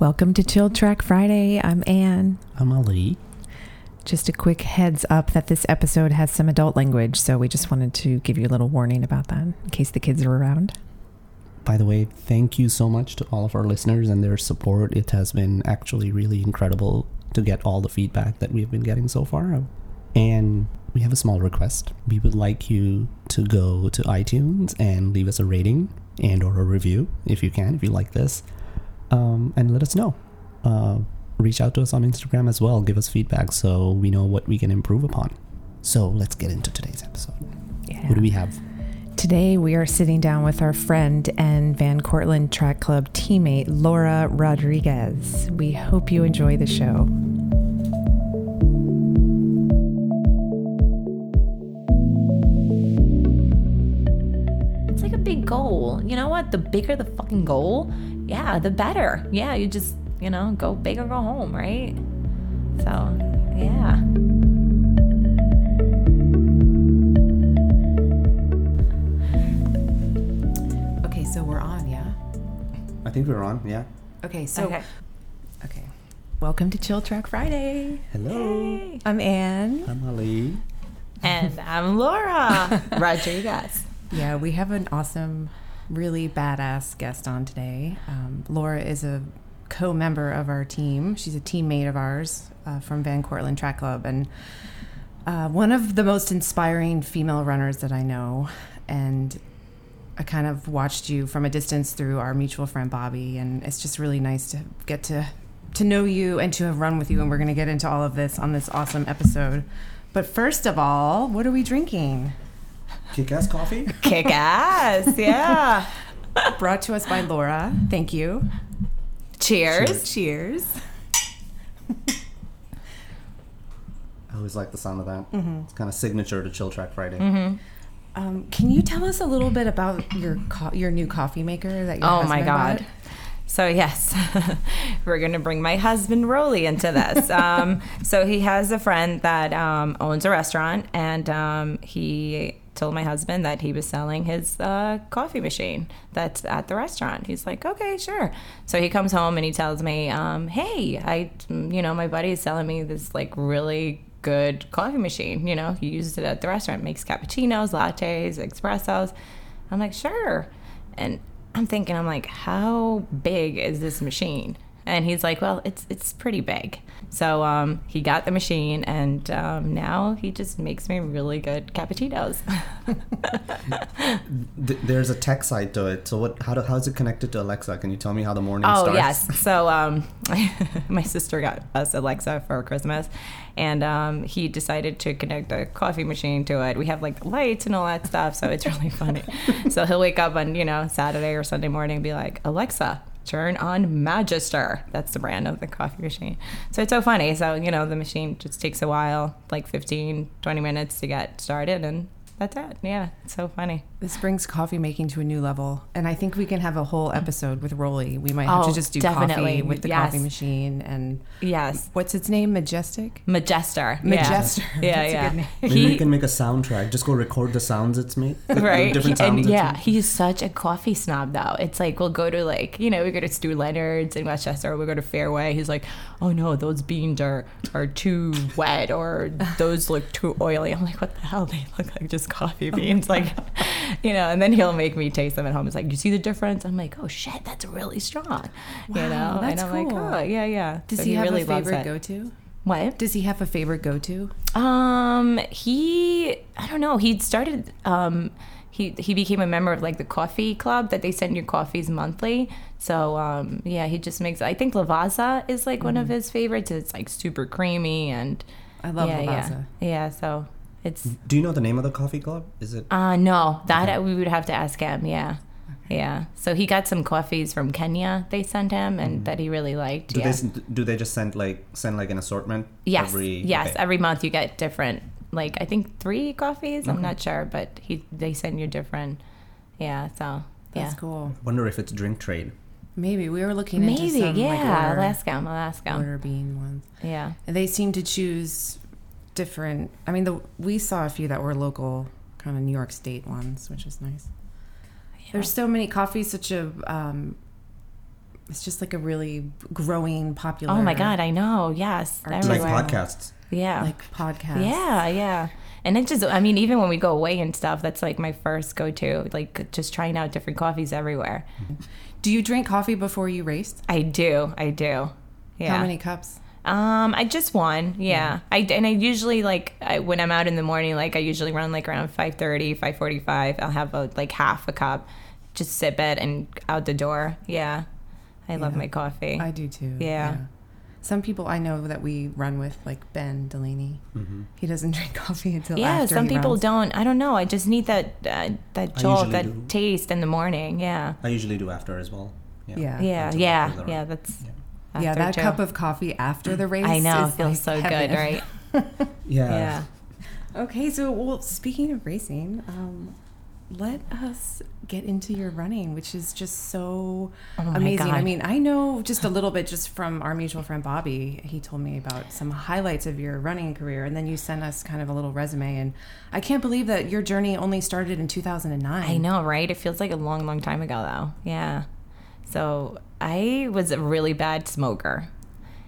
Welcome to Chill Track Friday. I'm Anne. I'm Ali. Just a quick heads up that this episode has some adult language, so we just wanted to give you a little warning about that in case the kids are around. By the way, thank you so much to all of our listeners and their support. It has been actually really incredible to get all the feedback that we've been getting so far. And we have a small request. We would like you to go to iTunes and leave us a rating and or a review if you can, if you like this, um, and let us know. Uh, reach out to us on Instagram as well. Give us feedback so we know what we can improve upon. So let's get into today's episode. Yeah. What do we have? Today we are sitting down with our friend and Van Cortlandt Track Club teammate Laura Rodriguez. We hope you enjoy the show. It's like a big goal. You know what? The bigger the fucking goal, yeah, the better. Yeah, you just, you know, go big or go home, right? So, yeah. Okay, so we're on, yeah? I think we're on, yeah. Okay, so Okay. okay. Welcome to Chill Track Friday. Hello. I'm Anne. I'm Ali. And I'm Laura Rodriguez. Yeah, we have an awesome, really badass guest on today. Um, Laura is a co member of our team. She's a teammate of ours uh, from Van Cortlandt Track Club and uh, one of the most inspiring female runners that I know. And I kind of watched you from a distance through our mutual friend Bobby, and it's just really nice to get to to know you and to have run with you. And we're going to get into all of this on this awesome episode. But first of all, what are we drinking? Kick ass coffee? Kick ass. Yeah. Brought to us by Laura. Thank you. Cheers. Cheers. I always like the sound of that. It's kind of signature to Chill Track Friday. Um, can you tell us a little bit about your co- your new coffee maker that your Oh my husband God. bought? So yes, we're gonna bring my husband Roly into this. Um, so he has a friend that um, owns a restaurant, and um, he told my husband that he was selling his uh, coffee machine that's at the restaurant. He's like, okay, sure. So he comes home and he tells me, um, hey, I, you know, my buddy is selling me this like really good coffee machine. You know, he uses it at the restaurant, makes cappuccinos, lattes, espressos. I'm like, sure. And I'm thinking, I'm like, how big is this machine? And he's like, well, it's it's pretty big. So um, he got the machine, and um, now he just makes me really good cappuccinos. There's a tech side to it. So what? How, do, how is it connected to Alexa? Can you tell me how the morning Oh starts? yes. So um, my sister got us Alexa for Christmas, and um, he decided to connect a coffee machine to it. We have like lights and all that stuff, so it's really funny. so he'll wake up on you know Saturday or Sunday morning and be like, Alexa, turn on Magister. That's the brand of the coffee machine. So it's so funny. So you know the machine just takes a while, like 15, 20 minutes to get started, and that's it. Yeah, it's so funny. This brings coffee making to a new level, and I think we can have a whole episode with Rolly. We might have Oh, to just do coffee with the Yes. coffee machine and Yes. what's its name? Majestic. Majester. Majester. Yeah, That's a yeah. good name. Maybe He- we can make a soundtrack. Just go record the sounds it's made. the- the right Different He- and sounds. it's yeah made. he's such a coffee snob though it's like we'll go to like you know we go to stu leonard's in westchester we go to fairway he's like oh no those beans are are too wet or those look too oily i'm like what the hell they look like just coffee beans like you know and then he'll make me taste them at home it's like you see the difference i'm like oh shit that's really strong you Wow, know that's and i'm cool. like oh yeah yeah Does So he, have really a favorite go-to? what Does he have a favorite go-to? um, he I don't know. He started um he he became a member of like the coffee club that they send you coffees monthly. So um yeah, he just makes I think Lavazza is like one of his favorites. It's like super creamy and I love yeah, Lavazza. Yeah. yeah, so it's mm, Do you know the name of the coffee club? Is it? uh no, that we would have to ask him. Yeah. Yeah. So he got some coffees from Kenya they sent him and mm-hmm. that he really liked. Do yeah. they do they just send like send like an assortment? Yes. Every, yes. okay. Every month you get different, like I think three coffees. I'm mm-hmm. not sure, but he they send you different. Yeah. So That's yeah. cool. Wonder if it's drink trade. Maybe we were looking into Maybe. some yeah. like order, Alaska. Alaska. order bean ones. Yeah. And they seem to choose different. I mean, the we saw a few that were local, kind of New York State ones, which is nice. There's so many coffees, such a um, it's just like a really growing popular. Oh my god, I know. Yes, Or Like podcasts. Yeah, like podcast. yeah, yeah. And it just, I mean, even when we go away and stuff, that's like my first go to, like just trying out different coffees everywhere. Do you drink coffee before you race? I do, I do. Yeah. How many cups? Um, I just one. Yeah. I and I usually like I, when I'm out in the morning, like I usually run like around 5:30, 5:45. I'll have a, like half a cup, just sip it and out the door. Yeah. I love Yeah. my coffee. I do too. Yeah. Some people I know that we run with, like Ben Delaney, he doesn't drink coffee until yeah, after some he people runs. don't. I don't know. I just need that uh, that I jolt, usually that do. taste in the morning. Yeah. I usually do after as well. Yeah. Yeah, Until yeah, after the yeah. run. That's Yeah. Yeah, that too. cup of coffee after the race. I know is feels like so good, right? Yeah. yeah. Okay, so well, speaking of racing, um, let us get into your running, which is just so Oh my amazing. I mean, I know just a little bit just from our mutual friend Bobby. He told me about some highlights of your running career, and then you sent us kind of a little resume. And I can't believe that your journey only started in 2009. I know, right? It feels like a long, long time ago, though. Yeah. So I was a really bad smoker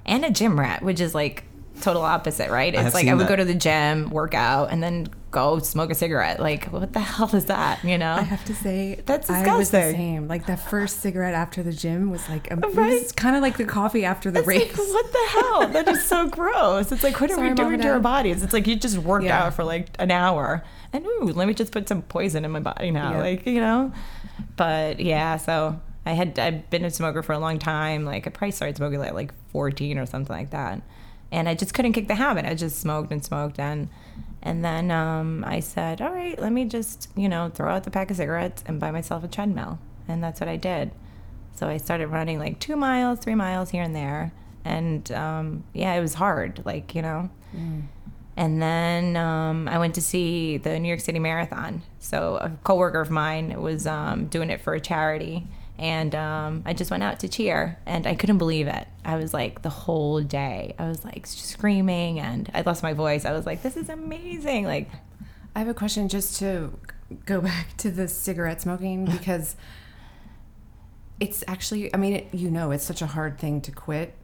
and a gym rat, which is like total opposite, right? It's have like I seen would go to the gym, work out, and then go smoke a cigarette. Like, what the hell is that? You know? I have to say That's I was the disgusting. same. Like the first cigarette after the gym was like a, Right. it was kind of like the coffee after the It's race. like, what the hell? That is so gross. It's like, what are Sorry, we doing to our bodies? It's like you just worked Yeah. out for like an hour, and ooh, let me just put some poison in my body now, Yeah. like you know. But yeah, so I had I've been a smoker for a long time. Like I probably started smoking at like 14 or something like that, and I just couldn't kick the habit. I just smoked and smoked and. And then um, I said, all right, let me just, you know, throw out the pack of cigarettes and buy myself a treadmill. And that's what I did. So I started running like two miles, three miles here and there. And um, yeah, it was hard, like, you know. And then um, I went to see the New York City Marathon. So a coworker of mine was um, doing it for a charity. And um, I just went out to cheer and I couldn't believe it. I was like, the whole day, I was like screaming and I lost my voice. I was like, this is amazing. Like, I have a question just to go back to the cigarette smoking because it's actually, I mean, it, you know, it's such a hard thing to quit.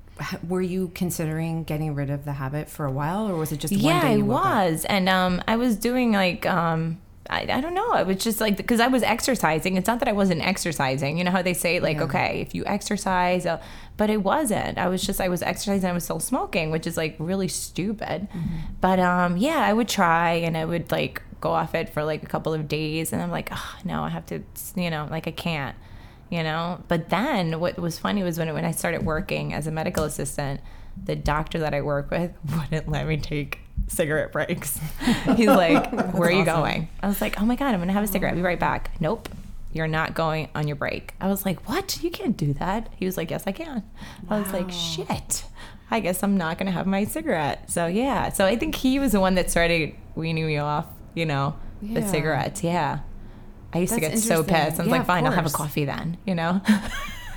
Were you considering getting rid of the habit for a while, or was it just one yeah, day I you woke up? was, and um, I was doing like um, I, I don't know. I was just like because I was exercising. It's not that I wasn't exercising. You know how they say like Yeah. okay, if you exercise, uh, but it wasn't. I was just I was exercising. I was still smoking, which is like really stupid. Mm-hmm. But um, yeah, I would try, and I would like go off it for like a couple of days, and I'm like, oh no, I have to, you know, like I can't you know but then what was funny was when, when i started working as a medical assistant the doctor that i work with wouldn't let me take cigarette breaks. He's like where are you awesome. going? I was like oh my god i'm gonna have a cigarette. I'll be right back. Nope you're not going on your break. I was like what? You can't do that. He was like yes i can. I was like shit. I guess i'm not gonna have my cigarette. So yeah. So i think he was the one that started weaning me off you know the cigarettes. Yeah. I used to get so pissed. I was Yeah, like, fine, I'll have a coffee then, you know?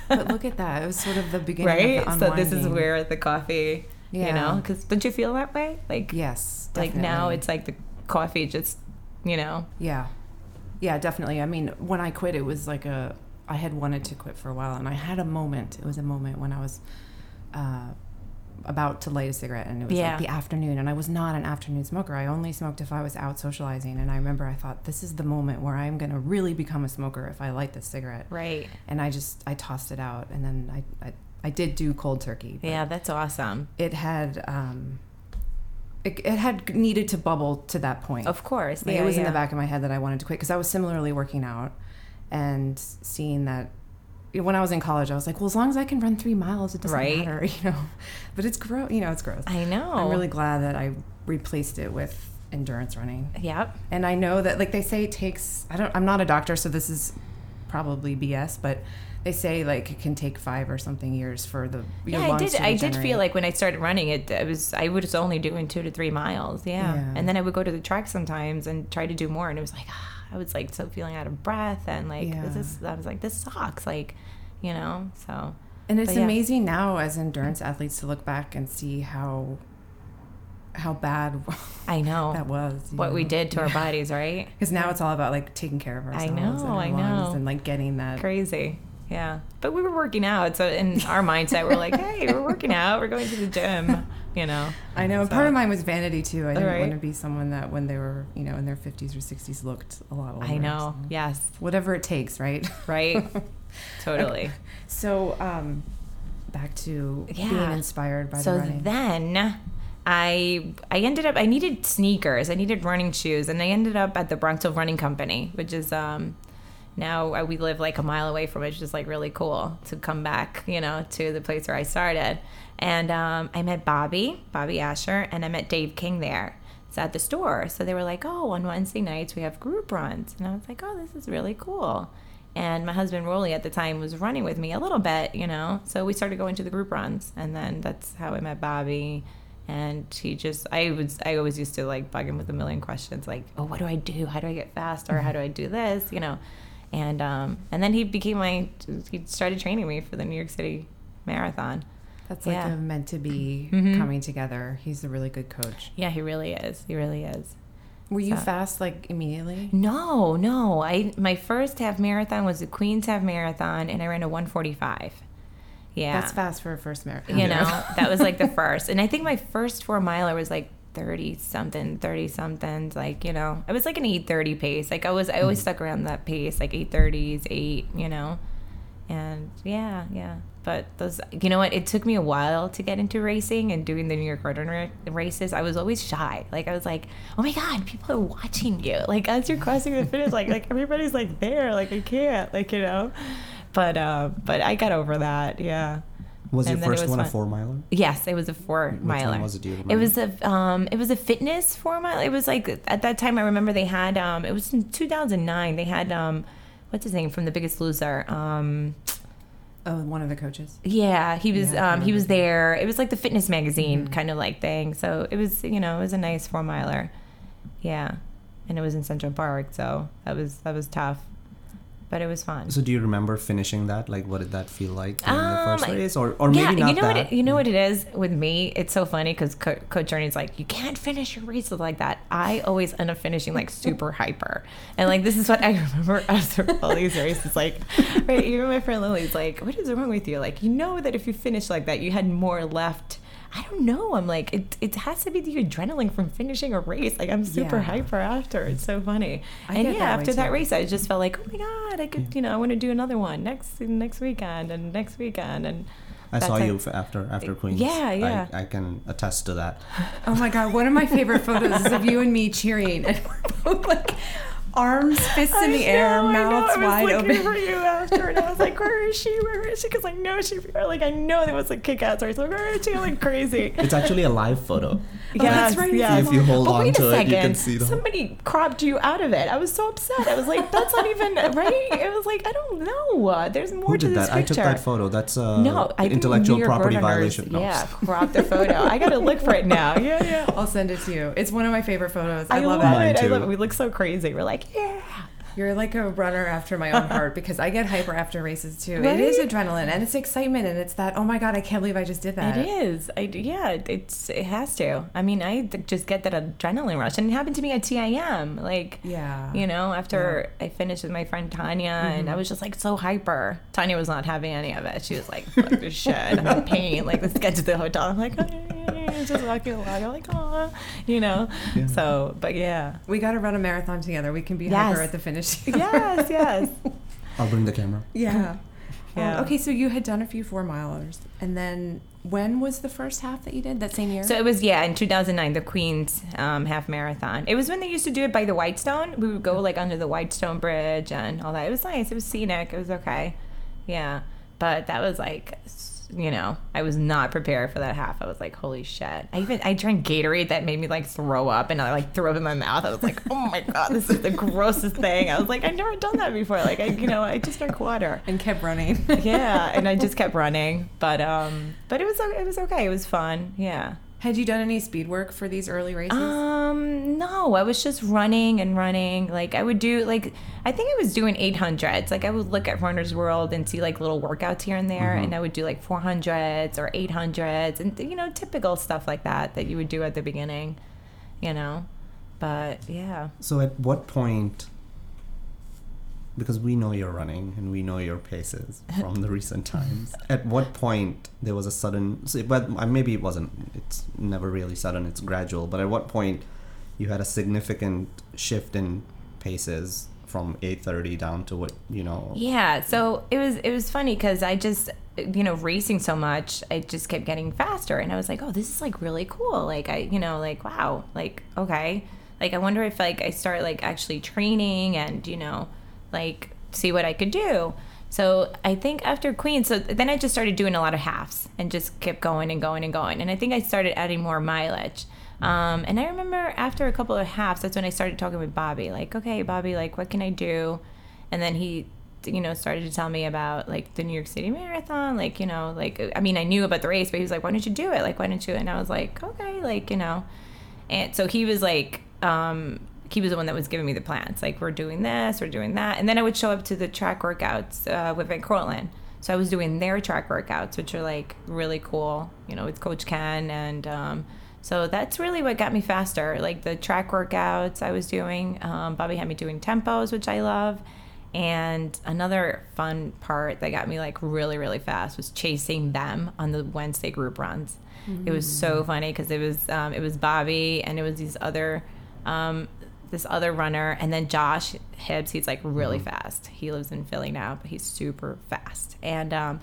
But look at that; it was sort of the beginning, right? Of the So this is where the coffee, you know, because don't you feel that way? Like, yes, like now it's like the coffee just, you know, Yeah. Yeah, definitely. I mean, when I quit, it was like a. I had wanted to quit for a while, and I had a moment. It was a moment when I was uh, about to light a cigarette, and it was Yeah. like the afternoon, and I was not an afternoon smoker. I only smoked if I was out socializing, and I remember I thought, this is the moment where I'm going to really become a smoker if I light this cigarette. right? And I just, I tossed it out, and then I, I, I did do cold turkey. Yeah, that's awesome. It had, um, it, it had needed to bubble to that point. Of course. Like, yeah, it was in the back of my head that I wanted to quit because I was similarly working out and seeing that when I was in college, I was like, well, as long as I can run three miles, it doesn't Right. matter, you know. But it's gross, you know, it's gross. I know. I'm really glad that I replaced it with endurance running. Yep. And I know that, like they say, it takes. I don't. I'm not a doctor, so this is probably BS, but they say like it can take five or something years for the Yeah, I did. I did feel like when I started running, it, it was I was only doing two to three miles. Yeah. Yeah. and then I would go to the track sometimes and try to do more, and it was like ah, I was like so feeling out of breath and like Yeah. this is I was like this sucks, like you know. So And it's yeah. amazing now as endurance athletes to look back and see how how bad I know that was. what we did to our bodies, right? Because now it's all about like taking care of ourselves. know, and our I know. and like getting that. Crazy. yeah. But we were working out, so in our mindset, we're like, hey, we're working out, we're going to the gym, you know. I know. So- Part of mine was vanity too. I didn't Right. want to be someone that when they were, you know, in their 50s or 60s looked a lot older. I know. so. Yes. Whatever it takes, right? Right. totally. So, um, back to being inspired by so the running. then I I ended up I needed sneakers. I needed running shoes, and I ended up at the Bronxville Running Company, which is um now uh, we live like a mile away from it, which is like really cool to come back, you know, to the place where I started. And um, I met Bobby, Bobby Asher, and I met Dave King there. It's at the store. So they were like, oh, on Wednesday nights we have group runs. And I was like, oh, this is really cool. And my husband Rolly at the time was running with me a little bit, you know. So we started going to the group runs, and then that's how I met Bobby. And he just, I was, I always used to like bug him with a million questions, like, oh, what do I do? How do I get faster? How do I do this? You know. And um, and then he became my, he started training me for the New York City Marathon. That's like Yeah. a meant to be Mhm. coming together. He's a really good coach. Yeah, he really is. He really is. Were you So- fast like immediately? No, no. I my first half marathon was the Queens half marathon, and I ran a 145. Yeah, That's fast for a first marathon. you know that was like the first. And i think my first four miler was like 30 something 30 something like you know i was like an 830 pace. Like i was i always mm. stuck around that pace like 830s 8 you know? And yeah yeah. But those you know what? It took me a while to get into racing and doing the new york road races. I was always shy. Like i was like oh my god people are watching you. Like as you're crossing the finish like like everybody's like there. Like i can't. Like you know but uh but i got over that yeah Was And your then it first was one a four miler? Yes, it was a four Which miler. one was it? Do you It was a um, it was a fitness four mile. It was like at that time I remember they had um, it was in 2009. They had um, what's his name from The Biggest Loser. Um, Oh, one of the coaches. yeah, he was Yeah, um, he was there. It was like the fitness magazine Mhm. kind of like thing. So it was you know it was a nice four miler. Yeah, and it was in Central Park, so that was that was tough, but it was fun. So do you remember finishing that? Like, what did that feel like in the first Um, race, or or maybe yeah, not you know that? what it, you know what it is with me. It's so funny because Co- Coach Ernie's like, you can't finish your races like that. I always end up finishing like super hyper, and like this is what I remember after all these races. Like, right, even my friend Lily's like, what is wrong with you? Like, you know that if you finish like that, you had more left. I don't know. I'm like, it, it has to be the adrenaline from finishing a race. Like, I'm super Yeah. hyper after. It's so funny. I and yeah, that after that too. race, I just felt like, oh my god, I could, you know, I want to do another one next next weekend and next weekend and. I saw that's you it. f- after after Queens. Yeah, yeah. I, I can attest to that. Oh my god, one of my favorite photos is of you and me cheering, and we're both like arms, fists in I the air, know, I know. mouths I was wide looking open. for you after, and I was like, "Where is she? Where is she?" Because I know she, like, I know there was a kick-ass race. Like, where is she? Like crazy. It's actually a live photo. That's right, it's yes. If you hold but on wait to a it, you can second. see the whole- Somebody cropped you out of it. I was so upset. I was like, "That's not even right." It was like, I don't know. There's more Who to did this that? I took that photo. That's uh, No, I intellectual property Road violation. No. Yeah, cropped the photo. I gotta look for it now. Yeah, yeah. I'll send it to you. It's one of my favorite photos. I, I, love, love, it. Mine it. I love it. We look so crazy. We're like, yeah. You're like a runner after my own heart because I get hyper after races too. It is adrenaline and it's excitement and it's that oh my god I can't believe I just did that. It is. I yeah. It's it has to. I mean, I just get that adrenaline rush, and it happened to me at CIM. Like, Yeah. you know, after I finished with my friend Tanya, and mm-hmm. I was just like so hyper. Tanya was not having any of it. She was like, "Fuck this shit. I'm in pain. Like, let's get to the hotel." I'm like, "Oh, just walking along. I'm like, oh, you know. Yeah. So, but yeah. We got to run a marathon together. We can be Yes. hyper at the finish. Yes. Yes. I'll bring the camera. yeah. Yeah. Um, okay, so you had done a few four milers, and then when was the first half that you did that same year? So it was yeah in 2009 the Queens um, half marathon. It was when they used to do it by the Whitestone. We would go like under the Whitestone Bridge and all that. It was nice. It was scenic. It was okay. Yeah, but that was like s- you know I was not prepared for that half. I was like holy shit. I even I drank Gatorade that made me like throw up and I like threw up in my mouth. I was like oh my god this is the grossest thing. I was like I've never done that before. Like I you know I just drank water and kept running. yeah, and I just kept running. But um, but it was it was okay. It was fun. Yeah. Had you done any speed work for these early races? Um, no, I was just running and running. Like I would do like I think I was doing 800s. Like I would look at Runner's World and see like little workouts here and there, and I would do like 400s or 800s, and you know typical stuff like that that you would do at the beginning, you know. But yeah. So at what point because we know you're running and we know your paces from the recent times. At what point there was a sudden, but uh, maybe it wasn't. It's never really sudden. It's gradual. But at what point you had a significant shift in paces from 8:30 down to what you know? Yeah, so it was it was funny because I just you know racing so much, I just kept getting faster, and I was like, oh, this is like really cool. Like I you know like wow, like okay, like I wonder if like I start like actually training and you know like see what I could do. So I think after Queen, so then I just started doing a lot of halves and just kept going and going and going, and I think I started adding more mileage. Um, and I remember after a couple of halves, that's when I started talking with Bobby. Like, okay, Bobby, like, what can I do? And then he, you know, started to tell me about like the New York City Marathon. Like, you know, like, I mean, I knew about the race, but he was like, why don't you do it? Like, why don't you? And I was like, okay, like, you know. And so he was like, um, he was the one that was giving me the plans. Like, we're doing this, we're doing that. And then I would show up to the track workouts uh, with Van Cortlandt. So I was doing their track workouts, which are like really cool, you know, with Coach Ken. And um, so that's really what got me faster. Like the track workouts I was doing. Um, Bobby had me doing tempos, which I love. And another fun part that got me like really, really fast was chasing them on the Wednesday group runs. It was so funny because it was um, it was Bobby and it was these other um, this other runner and then Josh Hibbs. He's like really fast. He lives in Philly now, but he's super fast. And um,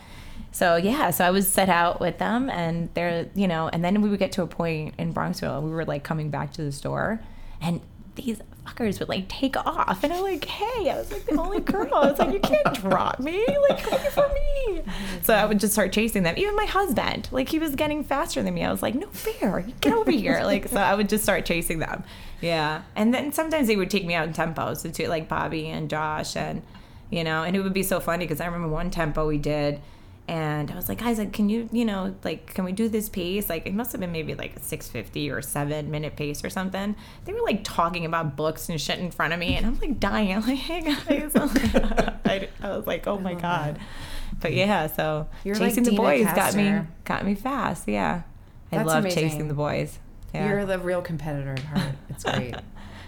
so yeah, so I was set out with them, and they're you know, and then we would get to a point in Bronxville, and we were like coming back to the store, and these fuckers would like take off, and I'm like, hey, I was like the only girl. I was like, you can't drop me, like wait for me. So I would just start chasing them. Even my husband, like he was getting faster than me. I was like, no fair, get over here. Like so, I would just start chasing them. Yeah, and then sometimes they would take me out in tempos, too, like Bobby and Josh, and you know, and it would be so funny because I remember one tempo we did. And I was like, guys, like, can you, you know, like, can we do this pace? Like, it must have been maybe like a 650 or seven minute pace or something. They were like talking about books and shit in front of me. And I'm like dying. I'm like, hey guys. I, I was like, oh my God. that. But yeah, so You're like chasing the Deena boys got me, got me fast. Yeah. I love amazing. chasing the boys. Yeah. You're the real competitor at heart. It's great.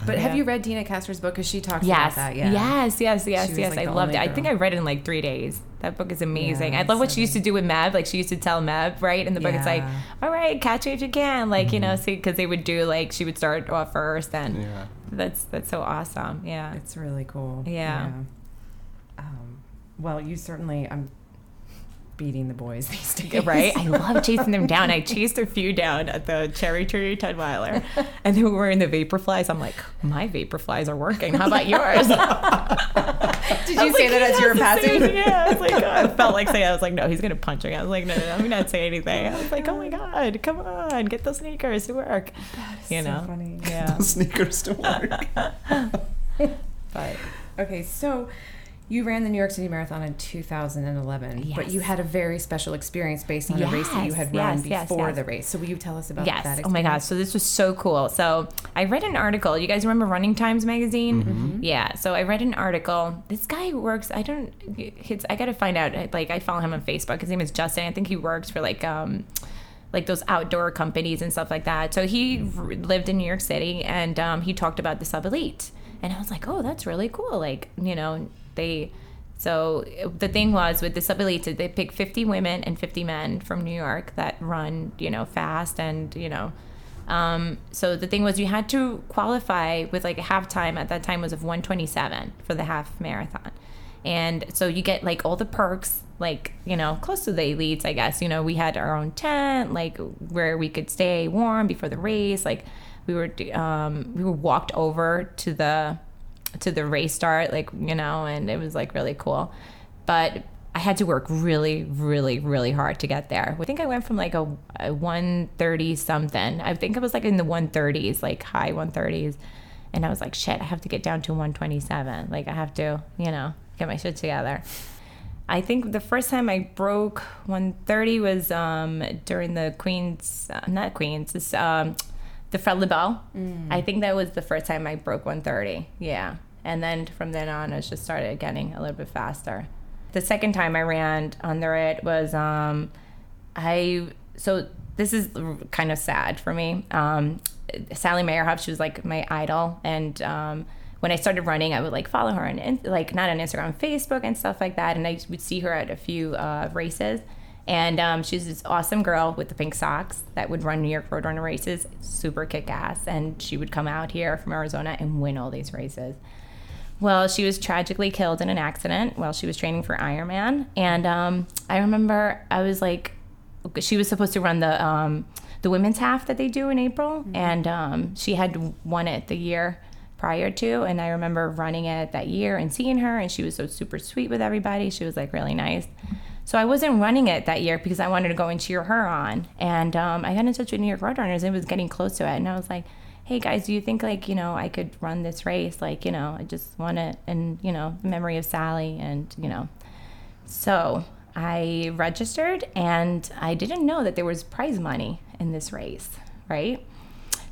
But have you read Deena Kastor's book? Because she talks Yes. about that. Yeah. Yes, yes, yes, was, yes. like, I loved it. only I think. I read it in like three days. That book is amazing. Yeah, I love what so she used to do with Meb. Like she used to tell Meb, right? In the book, it's like, all right, catch me if you can. Like, you know, see, because they would do like, she would start off first. And Yeah. that's, that's so awesome. Yeah. It's really cool. Yeah. Um, well, you certainly. I'm beating the boys these days. Right? I love chasing them down. I chased a few down at the Cherry Tree Ten Miler, and they were wearing the vapor flies. I'm like, my vapor flies are working. How about yours? Did you say that as you were passing? Yeah, I was like, I felt like saying, I was like, no, he's gonna punch me. I was like, no, no, no, I'm not saying anything. I was like, oh my god, come on, get the sneakers to work. You so know, funny. yeah. Sneakers to work. But Okay, so you ran the New York City Marathon in 2011, but you had a very special experience based on a race that you Yes, had run yes, yes, before yes. the race. So will you tell us about Yes. that Oh my gosh. So this was so cool. So I read an article. You guys remember Running Times magazine? Yeah. So I read an article. This guy works. I don't. It's, I got to find out. Like I follow him on Facebook. His name is Justin. I think he works for like um like those outdoor companies and stuff like that. So he r- lived in New York City and um, he talked about the sub elite. And I was like, oh, that's really cool. Like, you know, they. So the thing was with elite, they pick 50 women and 50 men from New York that run, you know, fast and, you know. Um, so the thing was you had to qualify with like a half time at that time was of 127 for the half marathon. And so you get like all the perks, like, you know, close to the elites, I guess. You know, we had our own tent, like where we could stay warm before the race. Like we were, um, we were walked over to the, to the race start, like, you know, and it was like really cool. But I had to work really, really, really hard to get there. I think I went from like a, a 130 something. I think it was like in the 130s, like high 130s. And I was like, shit, I have to get down to 127. Like, I have to, you know, get my shit together. I think the first time I broke 130 was um, during the Queen's, uh, not Queen's, this, um, the Fred Lebow. I think that was the first time I broke 130. Yeah. And then from then on, it just started getting a little bit faster. The second time I ran under it was, um, I, so this is kind of sad for me. Um, Sally Meyerhoff, she was like my idol. And um, when I started running, I would like follow her on like not on Instagram, Facebook and stuff like that, and I would see her at a few uh, races. And um, she's this awesome girl with the pink socks that would run New York Roadrunner races, super kick ass. And she would come out here from Arizona and win all these races. Well, she was tragically killed in an accident while she was training for Ironman. And um, I remember I was like, she was supposed to run the um, the women's half that they do in April, and um, she had won it the year prior to. And I remember running it that year and seeing her, and she was so super sweet with everybody. She was like really nice. So I wasn't running it that year because I wanted to go and cheer her on. And um, I got in touch with New York Roadrunners. It was getting close to it, and I was like, "Hey guys, do you think like you know I could run this race? Like you know I just want it, and you know memory of Sally, and you know." So I registered, and I didn't know that there was prize money in this race, right?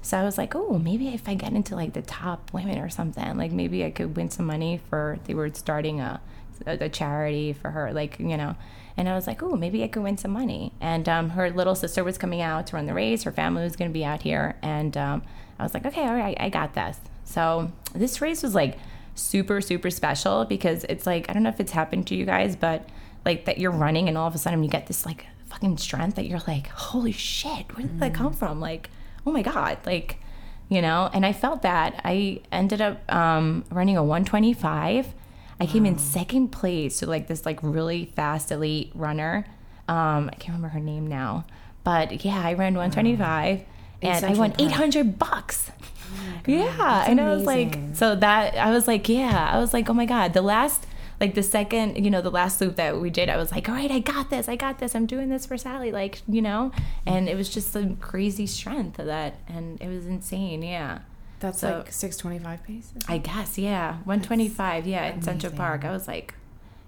So I was like, oh, maybe if I get into like the top women or something, like maybe I could win some money for. They were starting a a, a charity for her, like you know. And I was like, oh, maybe I could win some money. And um, her little sister was coming out to run the race. Her family was going to be out here, and um, I was like, okay, all right, I got this. So this race was like super super special because it's like I don't know if it's happened to you guys, but like that you're running and all of a sudden you get this like fucking strength that you're like, holy shit, where did that come from? Like, oh my god, like you know. And I felt that I ended up um, running a 125. I came in second place to like this like really fast elite runner. Um, I can't remember her name now, but yeah, I ran 125 and I won 800 bucks. yeah, and I was like, so that I was like, yeah, I was like, oh my god, the last. Like the second, you know, the last loop that we did, I was like, all right, I got this, I got this, I'm doing this for Sally, like, you know, and it was just some crazy strength of that, and it was insane, yeah. That's So- like 625 paces? I guess, yeah. 125, yeah, in Central Park. I was like,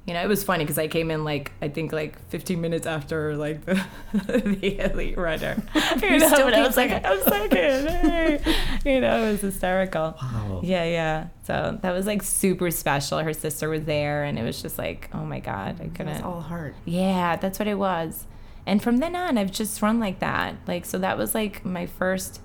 you know, it was funny because I came in like, I think like 15 minutes after like the, the elite runner. You know, still but I came was like. I'm second. Hey. You know, it was hysterical. Wow. Yeah, yeah. So that was like super special. Her sister was there and it was just like, oh my God, I mm, couldn't. That's all heart. Yeah, that's what it was. And from then on, I've just run like that. Like, so that was like my first,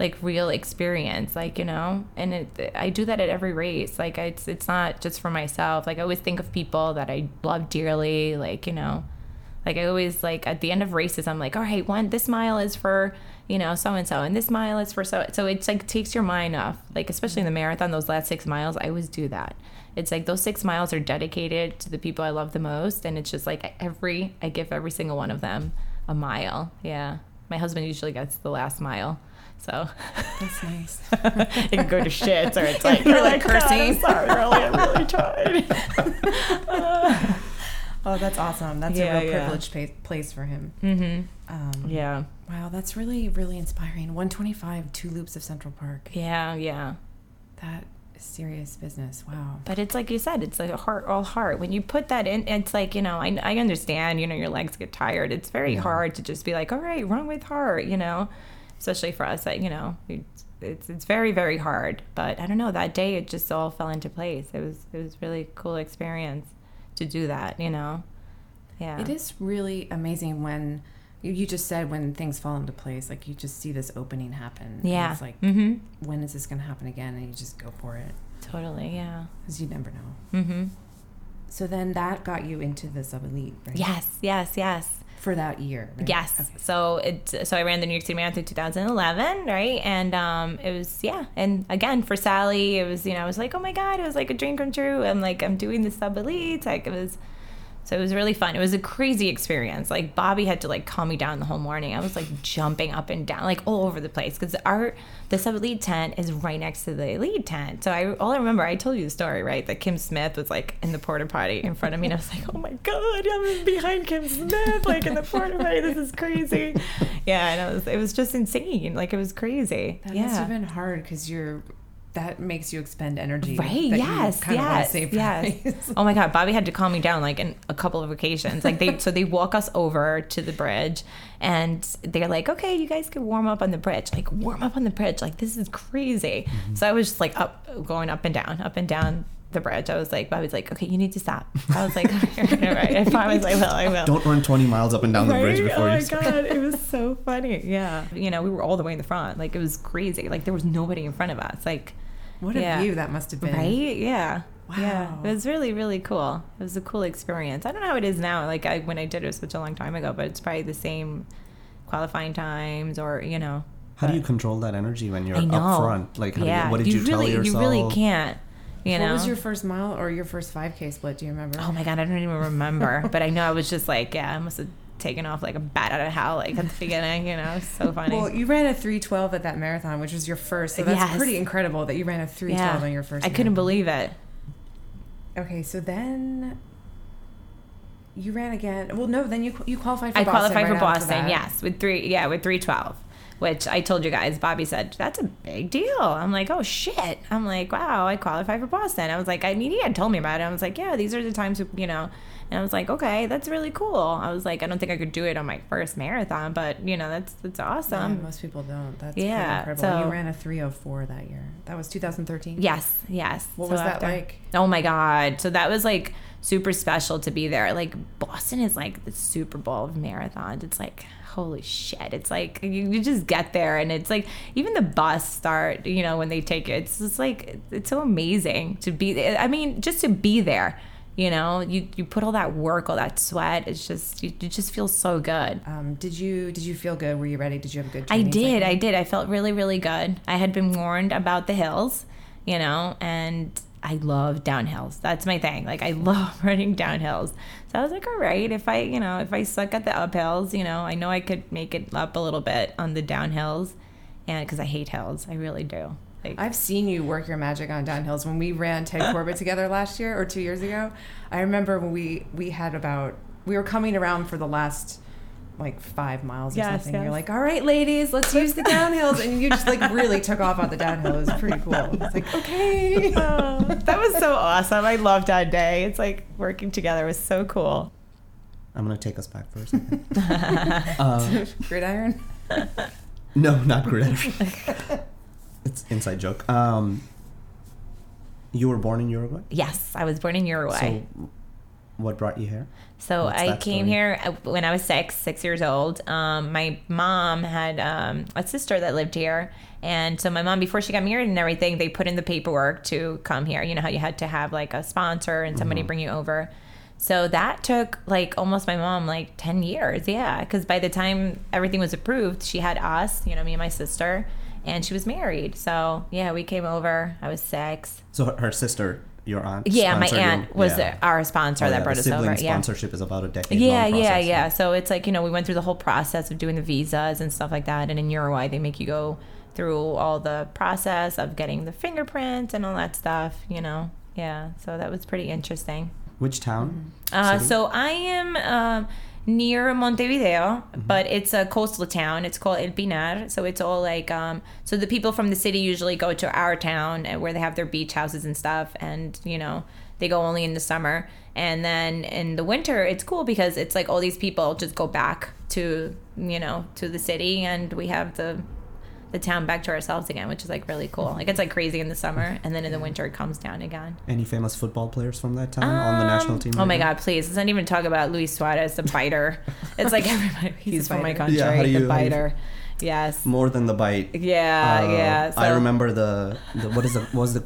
like, real experience. Like, you know, and it, I do that at every race. Like, it's it's not just for myself. Like, I always think of people that I love dearly. Like, you know, like I always like at the end of races, I'm like, all right, one this mile is for you know so and so, and this mile is for so. So it's like takes your mind off. Like especially in the marathon, those last six miles, I always do that. It's like those six miles are dedicated to the people I love the most, and it's just like every I give every single one of them a mile. Yeah, my husband usually gets the last mile. So That's nice. it can go to shits, or it's like You're like cursing. cursing. sorry, really, I really tried. Oh, that's awesome. That's Yeah, a real yeah. privileged pa- place for him. mm-hmm. Um, Yeah, Wow, that's really, really inspiring. 125, two loops of Central Park. yeah, yeah. That is serious business. Wow. But it's like you said, it's like a heart, all heart. When you put that in, it's like, you know, I, I understand, you know, your legs get tired. It's very hard to just be like, all right, run with heart, you know, especially for us that, you know, it's, it's, it's very, very hard. But I don't know, that day it just all fell into place. It was, it was really cool experience to do that, you know? Yeah. It is really amazing when you, you just said when things fall into place, like you just see this opening happen. Yeah. It's like, mm-hmm. when is this going to happen again? And you just go for it Totally. Yeah. because you never know. Mm-hmm. So then that got you into the sub elite, right? Yes. Yes. Yes. For that year. Right? Yes. Okay. So it so I ran the New York City Marathon 2011, right? And um, it was yeah. And again for Sally, it was you know I was like oh my god, it was like a dream come true. I'm like I'm doing the sub elite. Like it was. So it was really fun. It was a crazy experience. Like Bobby had to like calm me down the whole morning. I was like jumping up and down, like all over the place, because our the sub elite tent is right next to the lead tent. So I all I remember, I told you the story, right? That Kim Smith was like in the porta potty in front of me, and I was like, oh my god, I'm behind Kim Smith, like in the porta potty. This is crazy. Yeah, and it was it was just insane. Like it was crazy. That yeah. must have been hard because you're. That makes you expend energy. Right. that you Yes. kind of want to Yes. save Yes. oh my God. Bobby had to calm me down like in a couple of occasions. Like they, so they walk us over to the bridge, and they're like, "Okay, you guys can warm up on the bridge. Like warm up on the bridge. Like this is crazy." Mm-hmm. So I was just like up, going up and down, up and down the bridge. I was like, Bobby's like, "Okay, you need to stop." I was like, "All right, I promise I will. I will." Don't run 20 miles up and down the bridge Right? before oh you my god, it was so funny. Yeah, you know, we were all the way in the front. Like it was crazy. Like there was nobody in front of us. Like, What a view that must have been. Right? Yeah. Yeah. Wow. It was really, really cool. It was a cool experience. I don't know how it is now. Like I, when I did it was such a long time ago, but it's probably the same qualifying times or, you know. How do you control that energy when you're up front? Like, how yeah. do you, what did you, really, tell yourself? You really can't. You what know. was your first mile or your first 5K split? Do you remember? Oh my god, I don't even remember. but I know I was just like, yeah, I must have taken off like a bat out of hell, like at the beginning. You know, so funny. Well, you ran a 312 at that marathon, which was your first. So that's Yes. pretty incredible that you ran a 312 on your first. I couldn't believe it. Okay, so then you ran again. Well, no, then you you qualified for I Boston. qualified for right after Boston, yes, with three, yeah, with three twelve. Which I told you guys, Bobby said that's a big deal. I'm like, oh shit. I'm like, wow, I qualified for Boston. I was like, I mean, he had told me about it. I was like, yeah, these are the times, you know. And I was like, okay, that's really cool. I was like, I don't think I could do it on my first marathon, but you know, that's that's Yeah, awesome. most people don't. That's Yeah, incredible. so- you ran a 304 that year. That was 2013. Yes, yes. What So was that after- like? Oh my god! So that was like super special to be there. Like Boston is like the Super Bowl of marathons. It's like holy shit! It's like you, you just get there, and it's like even the bus start. You know when they take it, it's just like it's so amazing to be. I mean, just to be there. You know, you you put all that work, all that sweat. It's just you, you just feel so good. Um, did you did you feel good? Were you ready? Did you have a good? Time? I did. cycle? I did. I felt really, really good. I had been warned about the hills, you know, and I love downhills. That's my thing. Like I love running downhills. So I was like, all right, if I, you know, if I suck at the uphills, you know, I know I could make it up a little bit on the downhills, and because I hate hills, I really do. Like I've seen you work your magic on downhills. When we ran Ted Corbett together last year or two years ago, I remember when we we had about we were coming around for the last like five miles or Yes, something. yes. You're like, all right, ladies, let's use the downhills, and you just like really took off on the downhill. It was pretty cool. It's like okay, Oh, that was so awesome. I loved that day. It's like working together was so cool. I'm gonna take us back for a second. uh, gridiron. no, not gridiron. it's inside joke. Um, you were born in Uruguay. Yes, I was born in Uruguay. So, what brought you here? So What's I came here uh, when I was six, six years old. Um, my mom had um, a sister that lived here. And so my mom, before she got married and everything, they put in the paperwork to come here. You know how you had to have like a sponsor and somebody bring you over. So that took like almost my mom like 10 years. Yeah. Because by the time everything was approved, she had us, you know, me and my sister, and she was married. So yeah, we came over. I was six. So her sister, your aunt. Yeah, my sponsored you? aunt was Yeah. our sponsor Oh, that yeah, brought the us over. Yeah. sponsorship is about a decade. Yeah, long yeah, process, yeah. So it's like, you know, we went through the whole process of doing the visas and stuff like that. And in Uruguay, they make you go through all the process of getting the fingerprints and all that stuff, you know. Yeah, so that was pretty interesting. Which town? Uh, so I am um near Montevideo, Mm-hmm. but it's a coastal town. It's called El Pinar. So it's all like, um, so the people from the city usually go to our town uh, where they have their beach houses and stuff. And, you know, they go only in the summer. And then in the winter, it's cool because it's like all these people just go back to, you know, to the city and we have the the town back to ourselves again, which is like really cool. Like it's like crazy in the summer, and then in the winter it comes down again. Any famous football players from that town on the national Um, team? Oh my now? God! Please, let's not even talk about Luis Suarez, the biter. it's like everybody. He's, He's from my country. Yeah, you- the how do you- biter. Yes. More than the bite. Yeah, Uh, yeah. I remember the, the what is the what was the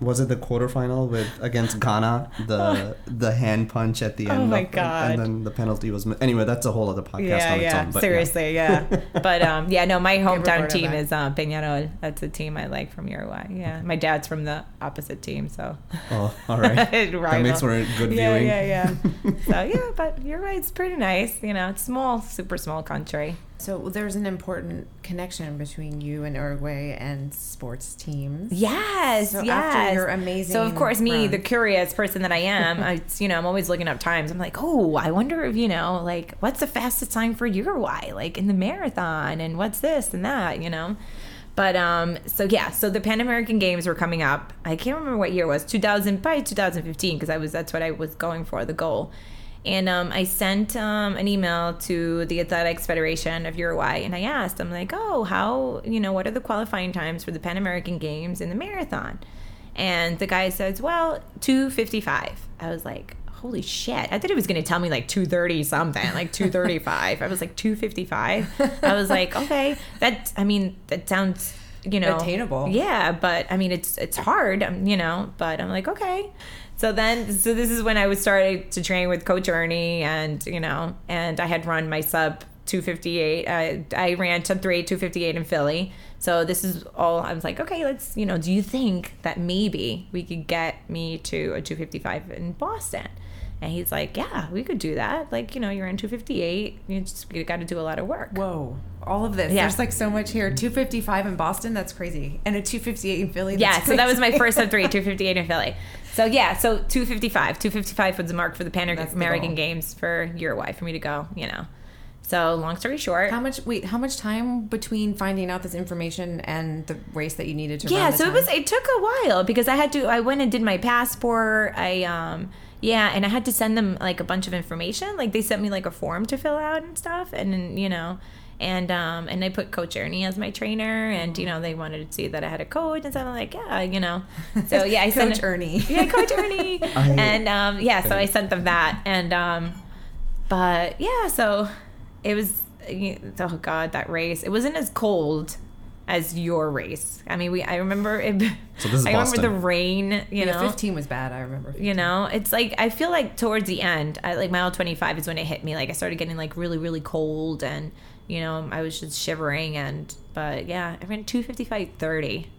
was it the quarterfinal with against Ghana the the hand punch at the Oh end my of- God. and then the penalty was mi- anyway that's a whole other podcast Yeah, on its yeah. own but Seriously, yeah. but um, yeah, no, my hometown team is uh, Peñarol. That's a team I like from Uruguay. Yeah, my dad's from the opposite team, so. oh all right that makes for a good yeah, viewing yeah, yeah. yeah. so yeah, but Uruguay it's pretty nice. You know, it's small, super small country. So there's an important connection between you and Uruguay and sports teams. Yes, So yes. amazing So of course, me, run- the curious person that I am, I, you know, I'm always looking up times. I'm like, oh, I wonder if you know, like, what's the fastest time for Uruguay, like in the marathon, and what's this and that, you know. But um, so yeah, so the Pan American Games were coming up. I can't remember what year it was, 2000, probably 2015, because I was that's what I was going for, the goal. And um, I sent um, an email to the Athletics Federation of Uruguay, and I asked, I'm like, oh, how, you know, what are the qualifying times for the Pan American Games in the marathon? And the guy says, well, 255. I was like, holy shit. I thought he was going to tell me like 230 something, like 235. I was like, 255. I was like, okay, that, I mean, that sounds you know Attainable. Yeah, but I mean it's it's hard, um, you know. But I'm like okay. So then, so this is when I was starting to train with Coach Ernie, and you know, and I had run my sub 258. I, I ran sub 3 258 in Philly. So this is all. I was like, okay, let's you know, do you think that maybe we could get me to a 255 in Boston? And he's like, yeah, we could do that. Like, you know, you're in 258. You just you got to do a lot of work. Whoa. All of this. Yeah. There's like so much here. 255 in Boston, that's crazy. And a 258 in Philly. Yeah, that's so that was my first sub three, 258 in Philly. So yeah, so 255. 255 was the mark for the Pan That's the American. Games for Uruguay for me to go, you know. So long story short. How much? Wait, how much time between finding out this information and the race that you needed to? yeah, so it was it took a while because I had to I went and did my passport. I um yeah, and I had to send them like a bunch of information. Like they sent me like a form to fill out and stuff and you know, and um and I put Coach Ernie as my trainer and you know they wanted to see that I had a coach and stuff. I'm like, yeah, you know. So yeah, I sent Coach Ernie. yeah, Coach Ernie. I- and um, yeah, so I sent them that, and um, but yeah, so it was. Oh God, that race! It wasn't as cold as your race. I mean, we. I remember it. So this is I remember the rain. You yeah, know, 15 was bad. I remember. you know, it's like I feel like towards the end, I, like mile twenty five is when it hit me. Like I started getting like really really cold, and you know I was just shivering. And but yeah, I ran 255 30.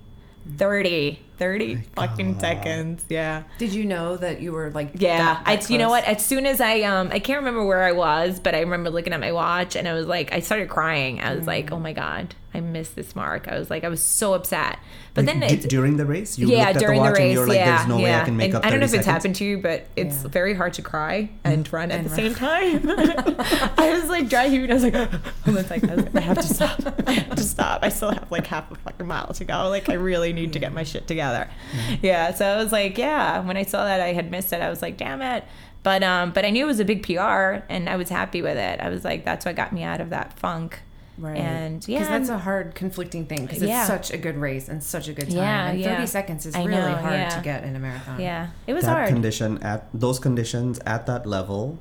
30 30 fucking God. seconds yeah Did you know that you were like? yeah, that- I that you know what? As soon as I um I can't remember where I was, but I remember looking at my watch and I was like I started crying. I was like, "Oh my god, I missed this mark." I was like I was so upset. But Like, then d- during the race, you yeah, looked at during the the, watch and race, you were like, yeah, "There's no way yeah. I can make and up." I don't know 30 if it's happened to you, but it's Yeah. very hard to cry and run at And the run. same time. I was like dry heaving. I was like, I was like, I, was like, I have to stop. I have to stop. I still have like half a fucking mile to go. Like I really need to get my shit together. Yeah. So I was like, yeah. When I saw that I had missed it, I was like, damn it. But um, but I knew it was a big PR, and I was happy with it. I was like, that's what got me out of that funk. Right. And yeah, because that's a hard, conflicting thing. Because Yeah. it's such a good race and such a good time. Yeah, and 30 yeah. seconds is I really know, hard yeah. to get in a marathon. yeah, it was that hard. condition at those conditions at that level,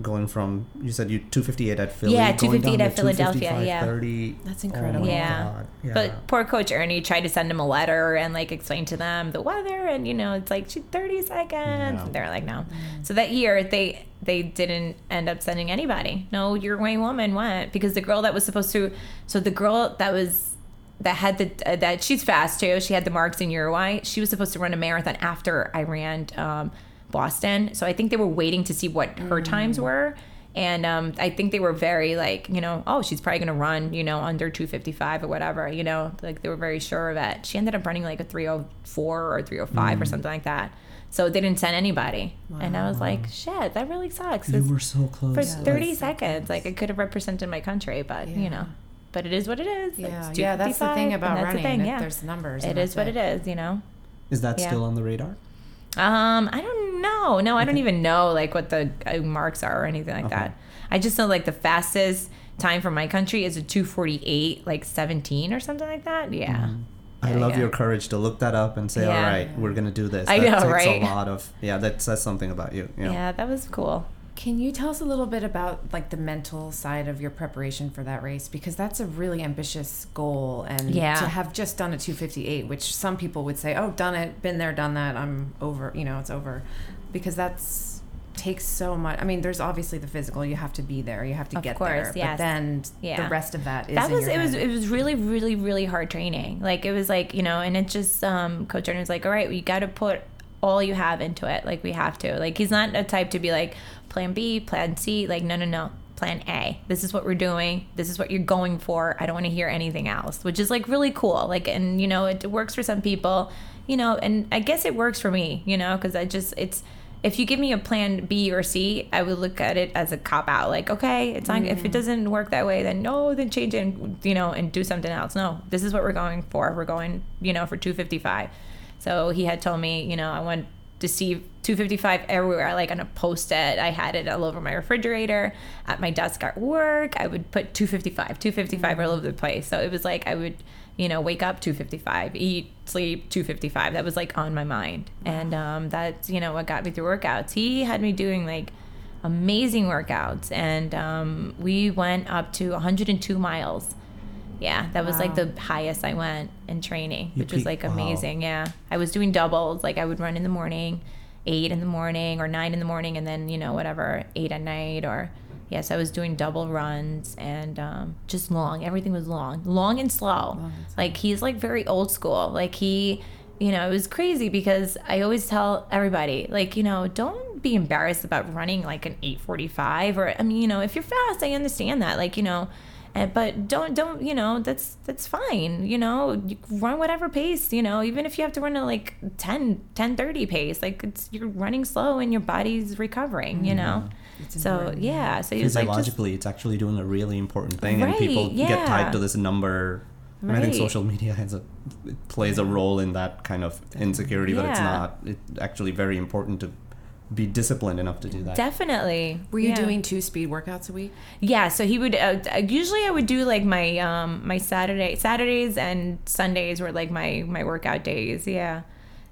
going from you said you 258 at Philly, Yeah, going 258 down at to Philadelphia, yeah. 30. That's Oh incredible. my Yeah. God. yeah. But poor Coach Ernie tried to send him a letter and like explain to them the weather, and you know it's like "Shoot, thirty seconds. Yeah. And They're like, no. So that year they they didn't end up sending anybody. No Uruguay woman went because the girl that was supposed to. So the girl that was that had the uh, that she's fast too. She had the marks in Uruguay. She was supposed to run a marathon after I ran um, Boston. So I think they were waiting to see what her times were. And um, I think they were very like, you know, oh, she's probably going to run, you know, under 255 or whatever, you know, like they were very sure of it. She ended up running like a 304 or 305 or something like that. So they didn't send anybody. And I was like, shit, that really sucks. you were so close. for Yeah, 30 that's- seconds, like I could have represented my country, but you know, but it is what it is. Yeah, yeah, that's the thing about running. The thing, yeah. There's numbers. It is and is that's what it is, you know. Is that Yeah. still on the radar? Um, I don't know. No, I don't even know like what the uh, marks are or anything like Okay. that. I just know like the fastest time for my country is a 248 like 17 or something like that. Yeah. Mm-hmm. I love your courage to look that up and say, Yeah. "All right, we're gonna do this." I know, takes right? A lot of yeah, that says something about you. yeah. Yeah. that was cool. Can you tell us a little bit about like the mental side of your preparation for that race because that's a really ambitious goal and Yeah. to have just done a 258 which some people would say oh done it been there done that I'm over you know it's over because that's takes so much I mean there's obviously the physical you have to be there you have to Of get course, there yes. but then Yeah. the rest of that is that was it was it was really really really hard training like it was like you know and it just um coach was like all right we got to put all you have into it like we have to like he's not a type to be like plan b plan c like no no no plan a this is what we're doing this is what you're going for i don't want to hear anything else which is like really cool like and you know it works for some people you know and i guess it works for me you know because i just it's if you give me a plan B or C, I would look at it as a cop out. Like, okay, it's not. If it mm. doesn't work that way, then no, then change it, and, you know, and do something else. No, this is what we're going for. We're going, you know, for 255. So he had told me, you know, I want to see 255 everywhere, like on a post-it. I had it all over my refrigerator, at my desk at work. I would put 255, 255 all over the place. So it was like I would, you know, wake up 255, eat, sleep 255. That was like on my mind, and um, that's you know what got me through workouts. He had me doing like amazing workouts, and um, we went up to 102 miles Yeah, that was like the highest I went in training, You which was peaked- like wow. amazing. Yeah, I was doing doubles. Like I would run in the morning, eight in the morning or nine in the morning, and then you know whatever eight at night or yes, I was doing double runs and um, just long. Everything was long, long and slow. Long and slow. Like he's like very old school. Like he, you know, it was crazy because I always tell everybody, like, you know, don't be embarrassed about running like an 845 or I mean, you know, if you're fast, I understand that. Like, you know, and, but don't don't you know that's that's fine you know you run whatever pace you know even if you have to run a like 10 10 30 pace like it's you're running slow and your body's recovering you know mm-hmm. It's so important. yeah so was like just Physiologically, it's actually doing a really important thing, and Right, people get tied to this number. And I think social media has a it plays a role in that kind of insecurity, but it's not. It's actually very important to be disciplined enough to do that. definitely Were you Yeah. doing two speed workouts a week? Yeah, so he would uh, usually I would do like my um my Saturday Saturdays and Sundays were like my my workout days. Yeah.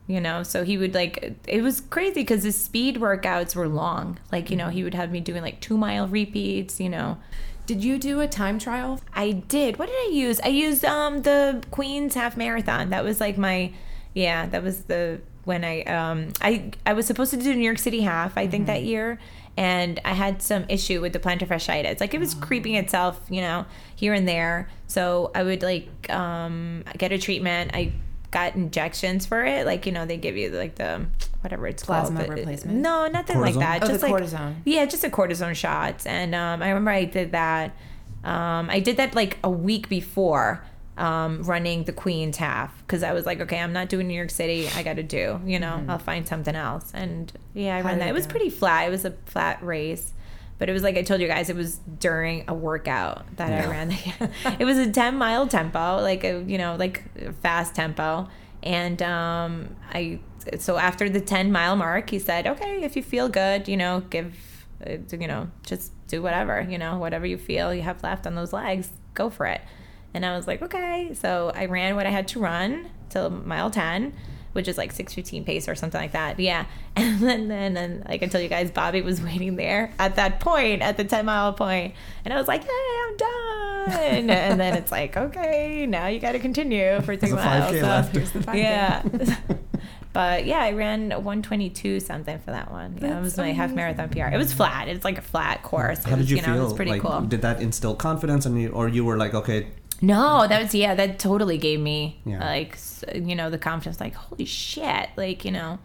You know, so he would like it was crazy cuz his speed workouts were long. Like, you know, he would have me doing like 2 mile repeats, you know. Did you do a time trial? I did. What did I use? I used um the Queens half marathon. That was like my yeah, that was the when I um I I was supposed to do New York City half, I think that year, and I had some issue with the plantar fasciitis. Like it was creeping itself, you know, here and there. So I would like um get a treatment. I got injections for it. Like, you know, they give you like the whatever it's Plasma called. replacement? No, nothing like that. Oh, the Just like cortisone. yeah, just a cortisone shots. And um, I remember I did that. Um, I did that like a week before um, running the Queens half because I was like, okay, I'm not doing New York City. I got to do, you know, I'll find something else. And yeah, I ran that. it It was pretty flat. It was a flat race. But it was like I told you guys, it was during a workout that I Yeah. ran. it was a 10 mile tempo, like a, you know, like fast tempo. And um, I, so after the 10 mile mark, he said, okay, if you feel good, you know, give, uh, you know, just do whatever, you know, whatever you feel you have left on those legs, go for it. And I was like, okay. So I ran what I had to run till mile 10, which is like 615 pace or something like that. Yeah. And then, then, then like I told you guys, Bobby was waiting there at that point, at the 10 mile point. And I was like, hey, I'm done. and then it's like, okay, now you got to continue for three miles. 5K So- left. Here's the 5K. yeah. but yeah, I ran 122 something for that one. Yeah, it That's was my half marathon PR. It was flat. It's like a flat course. It How was, did you, know, feel? It was pretty like, cool. did that instill confidence in you, or you were like, okay, No, that was yeah. That totally gave me Yeah. like you know the confidence. Like holy shit! Like you know,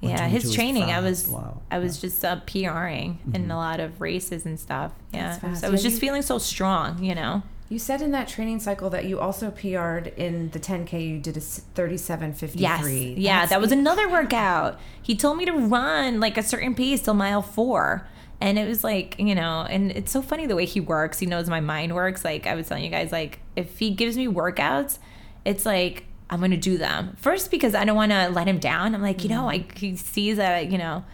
yeah. His is training, I was Wow. I was just uh, PRing in a lot of races and stuff. Yeah, so I was Yeah, just you- feeling so strong. You know. You said in that training cycle that you also PR'd in the 10K. You did a 37.53. Yes. Yeah, That's that was another workout. He told me to run like a certain pace till mile four. And it was like, you know, and it's so funny the way he works. He knows my mind works. Like I was telling you guys, like if he gives me workouts, it's like I'm gonna do them. First because I don't wanna let him down. I'm like, you know, I he sees that, you know,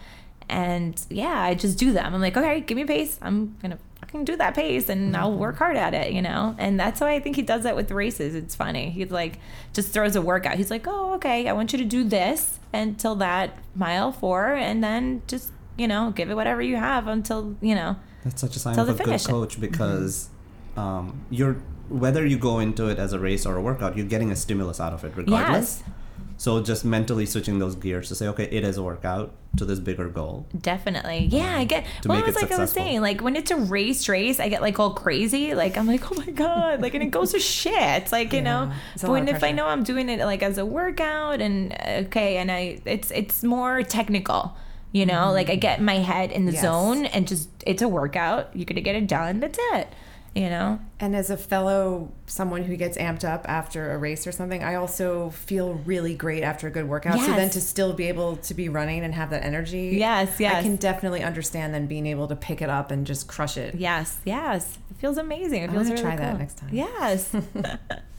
and yeah, I just do them. I'm like, okay, give me a pace. I'm gonna fucking do that pace and mm-hmm. I'll work hard at it, you know? And that's why I think he does that with races. It's funny. He's like, just throws a workout. He's like, oh, okay, I want you to do this until that mile four and then just, you know, give it whatever you have until, you know. That's such a sign of a good finish. coach because um, you're whether you go into it as a race or a workout, you're getting a stimulus out of it regardless. Yes, So just mentally switching those gears to say, okay, it is a workout to this bigger goal. definitely. Yeah, I get. To well, make it's it like I was saying, like when it's a race, race, I get like all crazy. Like I'm like, oh my god, like and it goes to shit. Like you know, Yeah, but when if I know I'm doing it like as a workout and uh, okay, and I it's it's more technical. You know, like I mm. get my head in the Yes. zone and just it's a workout. You're gonna get it done. That's it. You know. And as a fellow, someone who gets amped up after a race or something, I also feel really great after a good workout. So then to still be able to be running and have that energy. Yes, yes. I can definitely understand then being able to pick it up and just crush it. Yes, yes. It feels amazing. It I'm feels gonna really try that next time. Yes.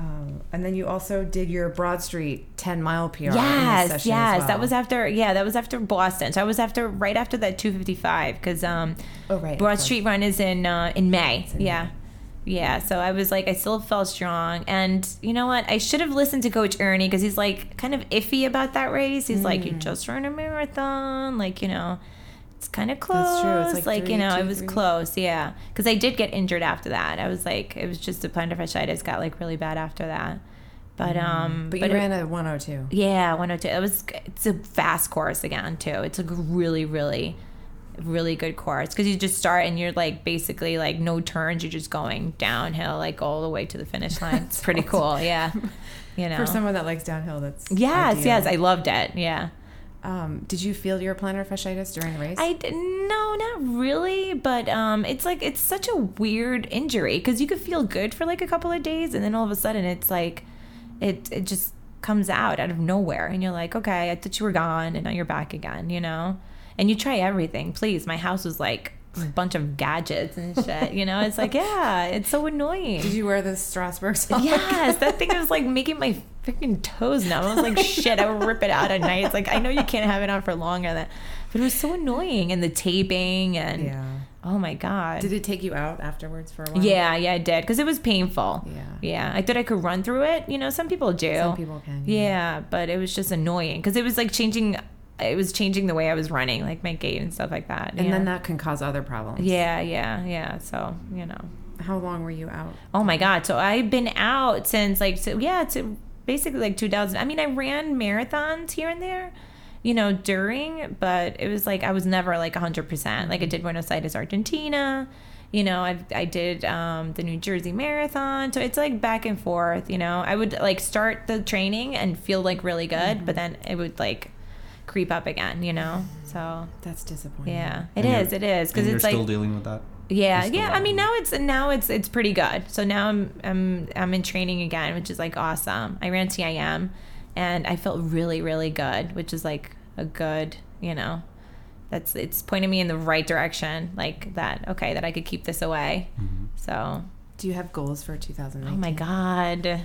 Um, and then you also did your Broad Street 10 mile PR. Yes, session yes. well. That was after. Yeah, that was after Boston. So I was after right after that 255 because um, Oh, right, Broad. Street Run is in uh, in May. in yeah. Yeah, so I was like, I still felt strong, and you know what? I should have listened to Coach Ernie because he's like kind of iffy about that race. He's like, Mm. you just run a marathon, like you know, it's kind of close. That's true. It's like you three, know, two, it was three. close. Yeah, because I did get injured after that. I was like, it was just the plantar fasciitis got like really bad after that. But um, But you it- ran a 102. yeah, 102. It was it's a fast course again too. It's a really really really good course because you just start and you're like basically like no turns. You're just going downhill like all the way to the finish line. It's pretty cool. Yeah, you know. For someone that likes downhill, that's yes, ideal. yes, I loved it. Yeah. Um, did you feel your plantar fasciitis during the race? I no, not really, but um, it's like it's such a weird injury because you could feel good for like a couple of days, and then all of a sudden it's like, it it just comes out out of nowhere, and you're like, okay, I thought you were gone, and now you're back again, you know, and you try everything. Please, my house was like bunch of gadgets and shit, you know. It's like, yeah, it's so annoying. Did you wear the Strassburg sock? Yes, that thing was like making my freaking toes numb. I was like, shit, I would rip it out at night. It's like I know you can't have it on for longer than that, but it was so annoying and the taping and Yeah. oh my god. Did it take you out afterwards for a while? yeah, yeah, I did because it was painful. Yeah. yeah. I thought I could run through it. You know, some people do. Some people can. Yeah, but it was just annoying because it was like changing. It was changing the way I was running, like my gait and stuff like that. And yeah. then that can cause other problems. Yeah, yeah, yeah. So you know. How long were you out? Oh my god! So I've been out since like so yeah, to basically like 2000. I mean, I ran marathons here and there, you know, during, but it was like I was never like 100. percent Like I did Buenos Aires, Argentina. You know, I I did um, the New Jersey Marathon. So it's like back and forth. You know, I would like start the training and feel like really good, but then it would like creep up again. You know, so That's disappointing. yeah, it and is. It is because and it's you're like still dealing with that. yeah, yeah. I mean, now it's now it's it's pretty good. So now I'm I'm I'm in training again, which is like awesome. I ran CIM, and I felt really really good, which is like a good you know, that's it's pointing me in the right direction, like that. Okay, that I could keep this away. Mm-hmm. So Do you have goals for 2019? oh my god.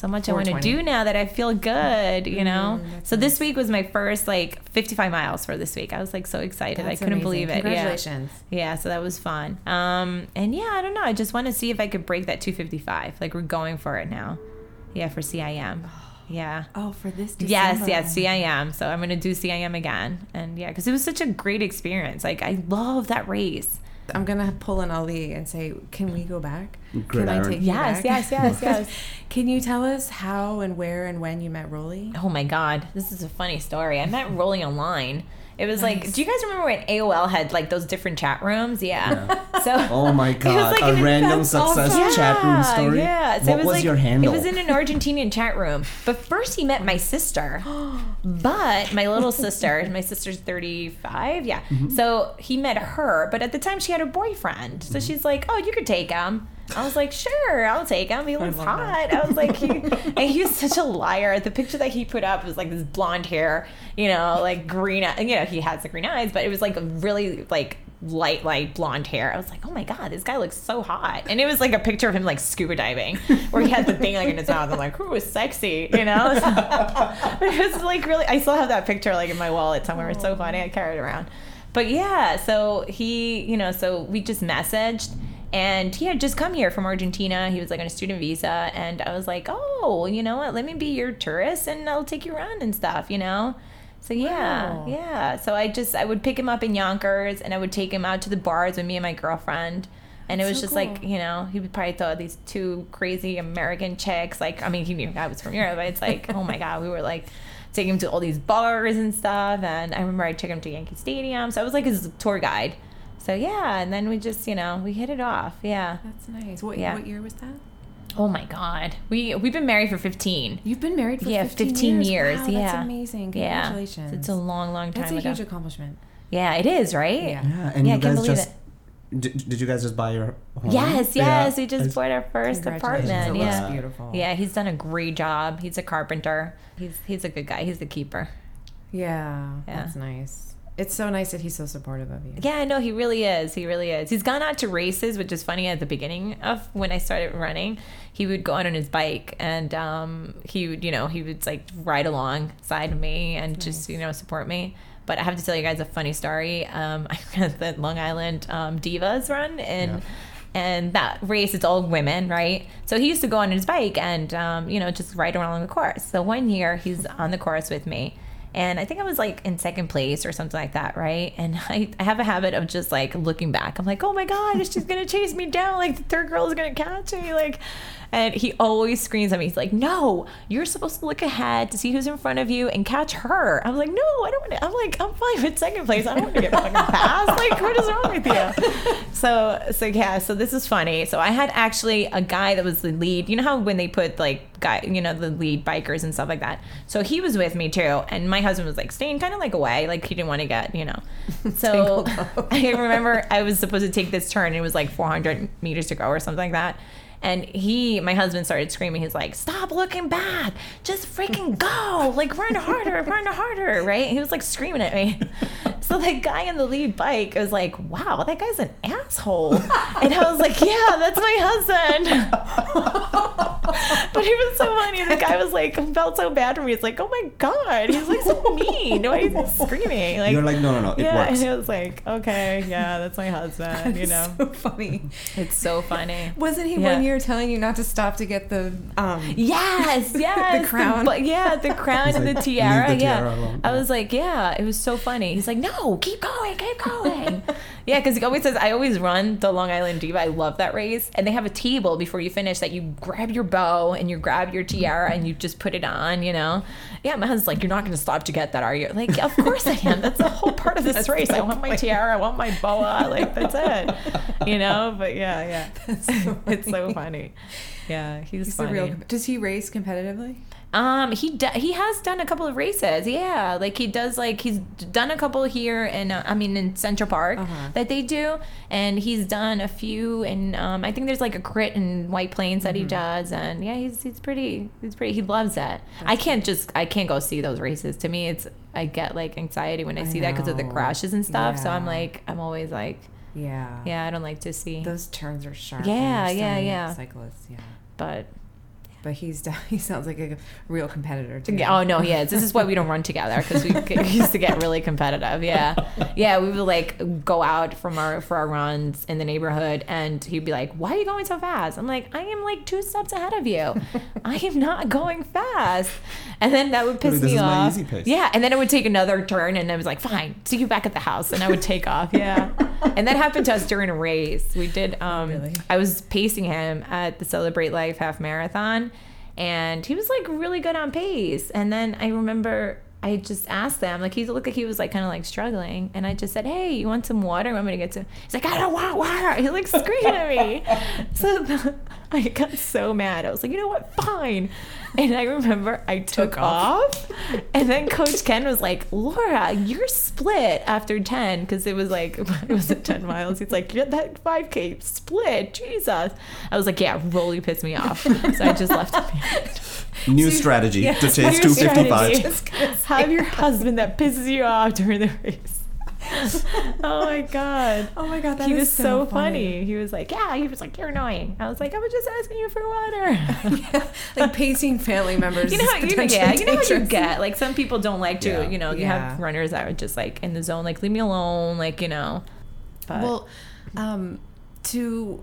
So much I want to do now that I feel good, you know. Mm, so this week was my first like 55 miles for this week. I was like so excited. That's I couldn't amazing. believe it. Yeah. Congratulations. Yeah, so that was fun. Um, and yeah, I don't know. I just want to see if I could break that 255. Like we're going for it now. Yeah, for CIM. Yeah. Oh, for this Yes, yes, CIM. So I'm gonna do CIM again, and yeah, because it was such a great experience. Like I love that race. I'm gonna pull an Ali and say, "Can we go back? Can I Gridiron. take you Yes, back?" yes, yes, yes. Can you tell us how and where and when you met Rolly? Oh my God, this is a funny story. I met Rolly online. It was like, do you guys remember when AOL had like those different chat rooms? Yeah. So Oh my god! like a random that's success awesome. chat room story. Yeah, so what it was, was like, your handle? It was in an Argentinian chat room. But first he met my sister. but my little sister, my sister's 35. Yeah. Mm-hmm. So he met her, but at the time she had a boyfriend. Mm-hmm. So she's like, "Oh, you could take him." I was like, "Sure, I'll take him. He looks love hot." I was like, he, and he was such a liar. The picture that he put up was like this blonde hair, you know, like green. You know, he has the green eyes, but it was like a really like light, light blonde hair. I was like, oh my god, this guy looks so hot. And it was like a picture of him like scuba diving, where he had the thing like in his mouth. I'm like, ooh, it's sexy, you know. but it was like really. I still have that picture like in my wallet somewhere. It's so funny. I carry it around. But yeah, so he, you know, so we just messaged. And he had just come here from Argentina. He was like on a student visa. And I was like, oh, you know what? Let me be your tourist and I'll take you around and stuff, you know? So yeah, Wow. yeah. So I just I would pick him up in Yonkers and I would take him out to the bars with me and my girlfriend. And it was so just like, you know, he would probably thought these two crazy American chicks, like I mean he knew I was from Europe, but it's like, oh my god, we were like taking him to all these bars and stuff and I remember I took him to Yankee Stadium. So I was like his tour guide. So yeah, and then we just, you know, we hit it off. Yeah. That's nice. What, Yeah. what year was that? Oh my god. We we've been married for 15. You've been married for yeah, 15, 15 years. Wow, yeah. That's amazing. Yeah. Congratulations. It's a long, long time That's a ago. huge accomplishment. Yeah, it is, right? Yeah. Yeah, and Yeah, I you can't guys believe just did, did you guys just buy your home? Yes, Yeah. yes. We just bought our first apartment. It looks Yeah. beautiful. Yeah, he's done a great job. He's a carpenter. He's he's a good guy. He's the keeper. Yeah, Yeah. that's nice. It's so nice that he's so supportive of you. Yeah, I know he really is. He really is. He's gone out to races, which is funny. At the beginning of when I started running, he would go out on his bike, and um, he would, you know, he would like ride alongside me and just, you know, support me. But I have to tell you guys a funny story. Um, I ran the Long Island um, Divas run, and Yeah. and that race it's all women, right? So he used to go on his bike and um, you know just ride around the course. So one year he's on the course with me, and I think I was like in second place or something like that, right? And I, I have a habit of just like looking back. I'm like, oh my god, she's gonna chase me down. Like the third girl is gonna catch me. Like, and he always screams at me. He's like, no, you're supposed to look ahead to see who's in front of you and catch her. I'm like, no, I don't want to. I'm like, I'm fine with second place. I don't want to get fucking passed. Like, what is wrong with you? So, so yeah. So this is funny. So I had actually a guy that was the lead. You know how when they put like guy, you know, the lead bikers and stuff like that. So he was with me too, and my husband was like staying kind of like away, like he didn't want to get, you know. So I remember I was supposed to take this turn. And it was like 400 meters to go or something like that. And he, my husband, started screaming. He's like, "Stop looking back! Just freaking go! Like run harder, run harder!" Right? He was like screaming at me. So the guy in the lead bike was like, "Wow, that guy's an asshole," and I was like, "Yeah, that's my husband." but he was so funny. The guy was like, felt so bad for me. It's like, "Oh my god, he's like so mean. Why is he screaming?" Like, You're like, no, no, no, it yeah, works. and it was like, "Okay, yeah, that's my husband." You know, so funny. it's so funny. Wasn't he Yeah. one year telling you not to stop to get the um Yes, yes. The crown. but yeah, the crown and like, the tiara. the yeah. alone." I was like, yeah, it was so funny. He's like, no, keep going, keep going. Yeah, because he always says, I always run the Long Island Diva. I love that race. And they have a table before you finish that you grab your bow and you grab your tiara and you just put it on, you know? Yeah, my husband's like, you're not going to stop to get that, are you? Like, of course I am. That's the whole part of this race. I want my tiara. I want my boa. Like, that's it. You know? But yeah, yeah. it's so funny. Yeah, he's, He's a funny. real. Does he race competitively? Um, he do, he has done a couple of races. Yeah, like he does. Like he's done a couple here in uh, I mean in Central Park Uh-huh. that they do, and he's done a few. And um, I think there's like a crit in White Plains that he does. And yeah, he's he's pretty he's pretty he loves it. I can't just I can't go see those races. To me, it's I get like anxiety when I, I see that because of the crashes and stuff. So I'm like I'm always like Yeah. yeah I don't like to see. Those turns are sharp. Yeah, and yeah, yeah. Cyclists, yeah. but But he's he sounds like a real competitor too. Yeah, Oh no, he is. This is why we don't run together because we used to get really competitive. Yeah, yeah. We would like go out from our for our runs in the neighborhood, and he'd be like, "Why are you going so fast?" I'm like, "I am like two steps ahead of you. I am not going fast." And then that would piss This me is my off. easy pace. Yeah, and then it would take another turn, and I was like, "Fine, see you back at the house," and I would take off. Yeah, and that happened to us during a race. We did. Um, Really? I was pacing him at the Celebrate Life half marathon, and he was like really good on pace. And then I remember I just asked them, like he looked like he was like kind of like struggling, and I just said, "Hey, you want some water? I'm gonna get some." He's like, "I don't want water." He like screaming at me. So the, I got so mad. I was like, "You know what? Fine." And I remember I took, Took off. and then Coach Ken was like, "Laura, you're split after ten because it was like it was at ten miles." He's like, "Yeah, that 5K split, Jesus." I was like, "Yeah, really pissed me off." So I just left it behind. New strategy yes, to chase 255. strategy. Have your husband that pisses you off during the race. oh my god. Oh my god, that he is was so, funny. He was like, "Yeah." He was like, "You're annoying." I was like, "I was just asking you for water." like pacing family members. you know, how, you know, yeah, you know how you get. Like some people don't like to. Yeah. You know, you Yeah. have runners that are just like in the zone, like leave me alone, like you know. But Well, um, to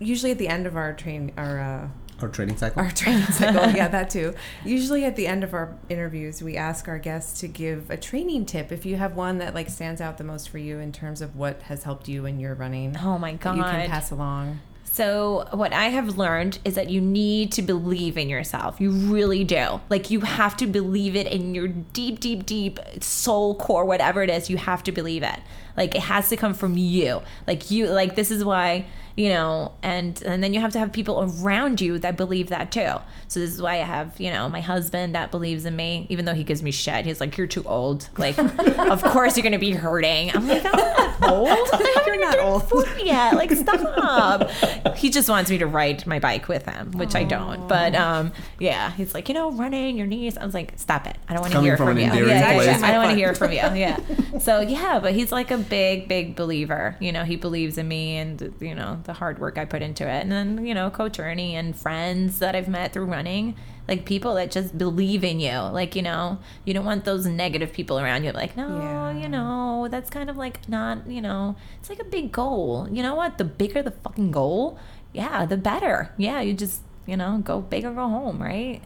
usually at the end of our train, our uh, Or training cycle. our training cycle, yeah, that too. Usually at the end of our interviews, we ask our guests to give a training tip. If you have one that like stands out the most for you in terms of what has helped you in your running, oh my that god, you can pass along. So, what I have learned is that you need to believe in yourself. You really do. Like, you have to believe it in your deep, deep, deep soul core, whatever it is, you have to believe it. Like, it has to come from you. Like, you, like, this is why, you know, and, and then you have to have people around you that believe that too. So, this is why I have, you know, my husband that believes in me, even though he gives me shit. He's like, you're too old. Like, of course you're going to be hurting. I'm like, I'm not old. You're not old. yet. Like, stop. he just wants me to ride my bike with him, which I don't. But um, yeah, he's like, you know, running your knees. I was like, stop it. I don't want to hear from from you. endearing Yeah, yeah, yeah. I don't want to hear from you. Yeah. So yeah, but he's like a big, big believer. You know, he believes in me and you know the hard work I put into it. And then you know, Coach Ernie and friends that I've met through running. Like people that just believe in you. Like, you know, you don't want those negative people around you. Like, no, Yeah. you know, that's kind of like not, you know, it's like a big goal. You know what? The bigger the fucking goal, yeah, the better. Yeah, you just, you know, go big or go home, right?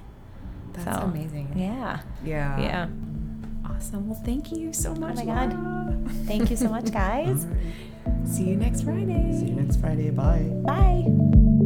That's So, amazing. Yeah. Yeah. Yeah. Awesome. Well, thank you so much. Oh my God. Thank you so much, guys. See you next Friday. See you next Friday. Bye. Bye.